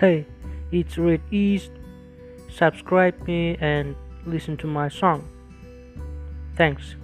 Hey, it's Red East. Subscribe me and listen to my song. Thanks.